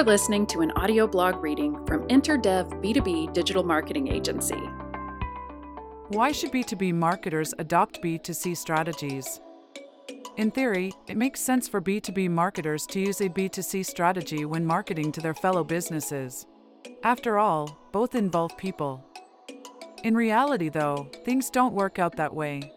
are listening to an audio blog reading from Inter-Dev B2B Digital Marketing Agency. Why should B2B marketers adopt B2C strategies? In theory, it makes sense for B2B marketers to use a B2C strategy when marketing to their fellow businesses. After all, both involve people. In reality, though, things don't work out that way.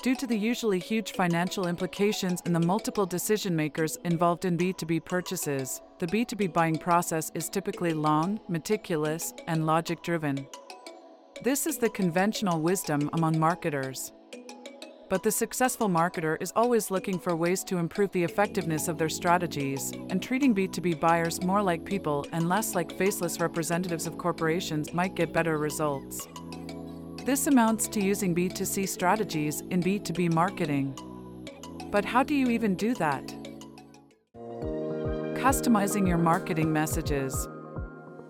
Due to the usually huge financial implications and the multiple decision makers involved in B2B purchases, the B2B buying process is typically long, meticulous, and logic driven. This is the conventional wisdom among marketers. But the successful marketer is always looking for ways to improve the effectiveness of their strategies and treating B2B buyers more like people and less like faceless representatives of corporations might get better results. This amounts to using B2C strategies in B2B marketing. But how do you even do that? Customizing your marketing messages.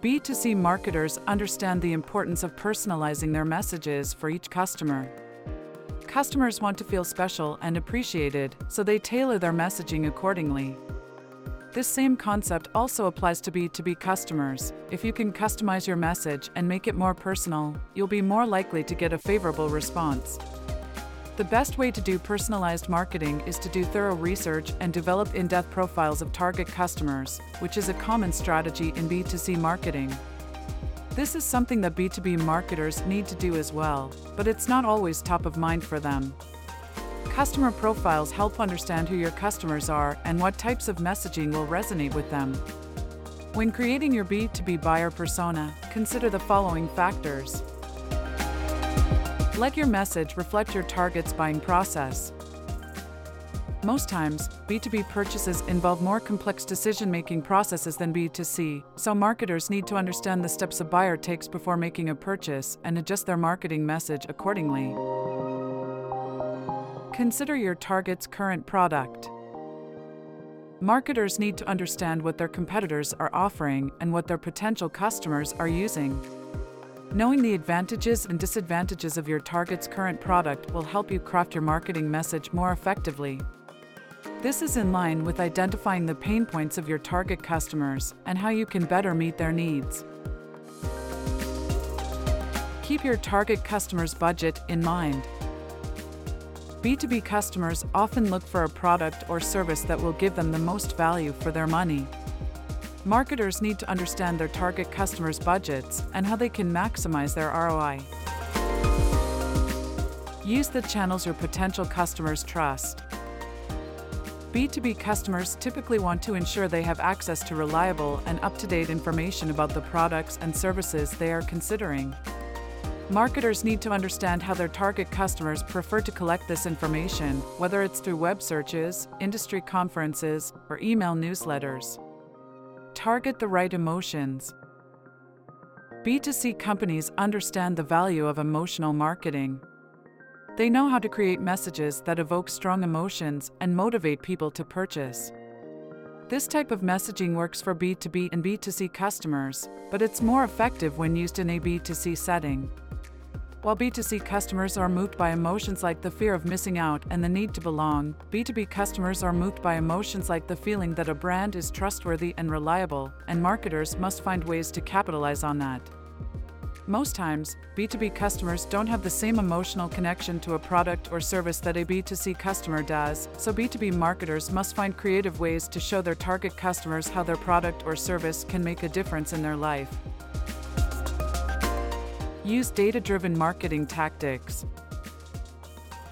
B2C marketers understand the importance of personalizing their messages for each customer. Customers want to feel special and appreciated, so they tailor their messaging accordingly. This same concept also applies to B2B customers. If you can customize your message and make it more personal, you'll be more likely to get a favorable response. The best way to do personalized marketing is to do thorough research and develop in depth profiles of target customers, which is a common strategy in B2C marketing. This is something that B2B marketers need to do as well, but it's not always top of mind for them. Customer profiles help understand who your customers are and what types of messaging will resonate with them. When creating your B2B buyer persona, consider the following factors. Let your message reflect your target's buying process. Most times, B2B purchases involve more complex decision making processes than B2C, so marketers need to understand the steps a buyer takes before making a purchase and adjust their marketing message accordingly. Consider your target's current product. Marketers need to understand what their competitors are offering and what their potential customers are using. Knowing the advantages and disadvantages of your target's current product will help you craft your marketing message more effectively. This is in line with identifying the pain points of your target customers and how you can better meet their needs. Keep your target customer's budget in mind. B2B customers often look for a product or service that will give them the most value for their money. Marketers need to understand their target customers' budgets and how they can maximize their ROI. Use the channels your potential customers trust. B2B customers typically want to ensure they have access to reliable and up to date information about the products and services they are considering. Marketers need to understand how their target customers prefer to collect this information, whether it's through web searches, industry conferences, or email newsletters. Target the right emotions. B2C companies understand the value of emotional marketing. They know how to create messages that evoke strong emotions and motivate people to purchase. This type of messaging works for B2B and B2C customers, but it's more effective when used in a B2C setting. While B2C customers are moved by emotions like the fear of missing out and the need to belong, B2B customers are moved by emotions like the feeling that a brand is trustworthy and reliable, and marketers must find ways to capitalize on that. Most times, B2B customers don't have the same emotional connection to a product or service that a B2C customer does, so B2B marketers must find creative ways to show their target customers how their product or service can make a difference in their life. Use data driven marketing tactics.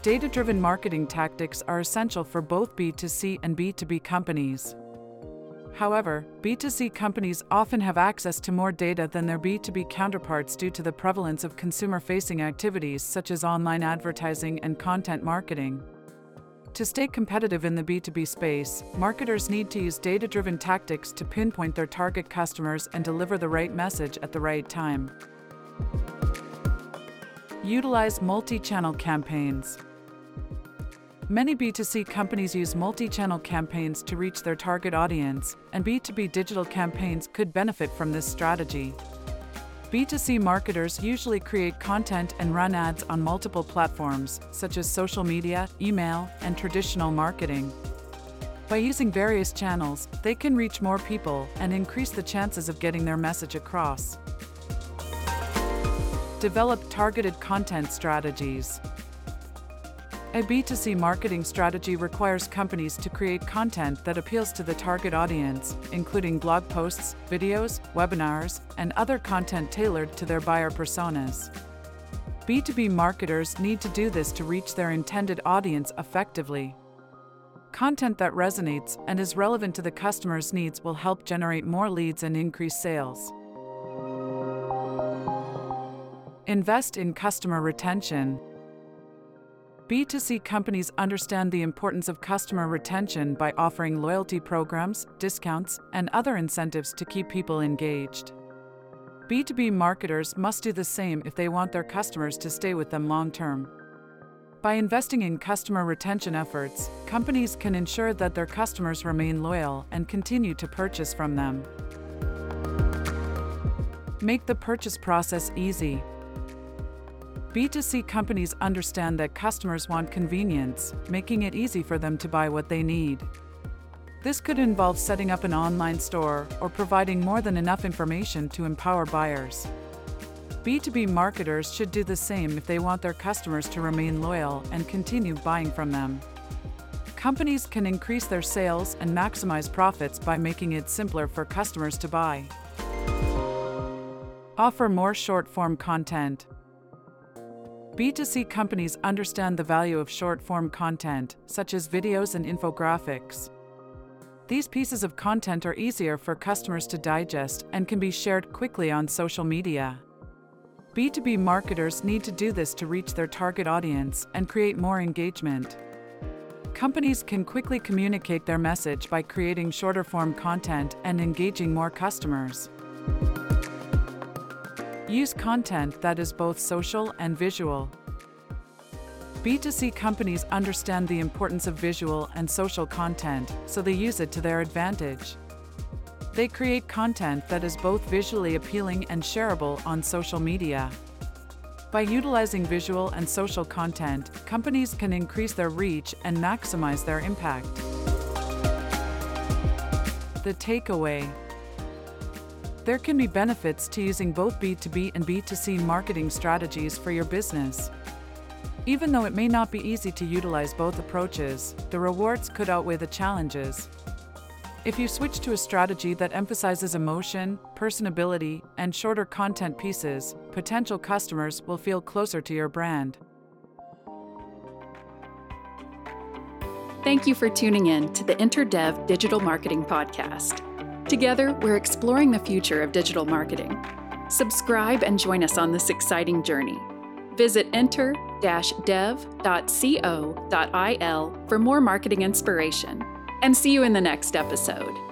Data driven marketing tactics are essential for both B2C and B2B companies. However, B2C companies often have access to more data than their B2B counterparts due to the prevalence of consumer facing activities such as online advertising and content marketing. To stay competitive in the B2B space, marketers need to use data driven tactics to pinpoint their target customers and deliver the right message at the right time. Utilize multi channel campaigns. Many B2C companies use multi channel campaigns to reach their target audience, and B2B digital campaigns could benefit from this strategy. B2C marketers usually create content and run ads on multiple platforms, such as social media, email, and traditional marketing. By using various channels, they can reach more people and increase the chances of getting their message across. Develop targeted content strategies. A B2C marketing strategy requires companies to create content that appeals to the target audience, including blog posts, videos, webinars, and other content tailored to their buyer personas. B2B marketers need to do this to reach their intended audience effectively. Content that resonates and is relevant to the customer's needs will help generate more leads and increase sales. Invest in customer retention. B2C companies understand the importance of customer retention by offering loyalty programs, discounts, and other incentives to keep people engaged. B2B marketers must do the same if they want their customers to stay with them long term. By investing in customer retention efforts, companies can ensure that their customers remain loyal and continue to purchase from them. Make the purchase process easy. B2C companies understand that customers want convenience, making it easy for them to buy what they need. This could involve setting up an online store or providing more than enough information to empower buyers. B2B marketers should do the same if they want their customers to remain loyal and continue buying from them. Companies can increase their sales and maximize profits by making it simpler for customers to buy. Offer more short form content. B2C companies understand the value of short form content, such as videos and infographics. These pieces of content are easier for customers to digest and can be shared quickly on social media. B2B marketers need to do this to reach their target audience and create more engagement. Companies can quickly communicate their message by creating shorter form content and engaging more customers. Use content that is both social and visual. B2C companies understand the importance of visual and social content, so they use it to their advantage. They create content that is both visually appealing and shareable on social media. By utilizing visual and social content, companies can increase their reach and maximize their impact. The takeaway there can be benefits to using both B2B and B2C marketing strategies for your business. Even though it may not be easy to utilize both approaches, the rewards could outweigh the challenges. If you switch to a strategy that emphasizes emotion, personability, and shorter content pieces, potential customers will feel closer to your brand. Thank you for tuning in to the Inter-Dev Digital Marketing Podcast. Together, we're exploring the future of digital marketing. Subscribe and join us on this exciting journey. Visit inter-dev.co.il for more marketing inspiration. And see you in the next episode.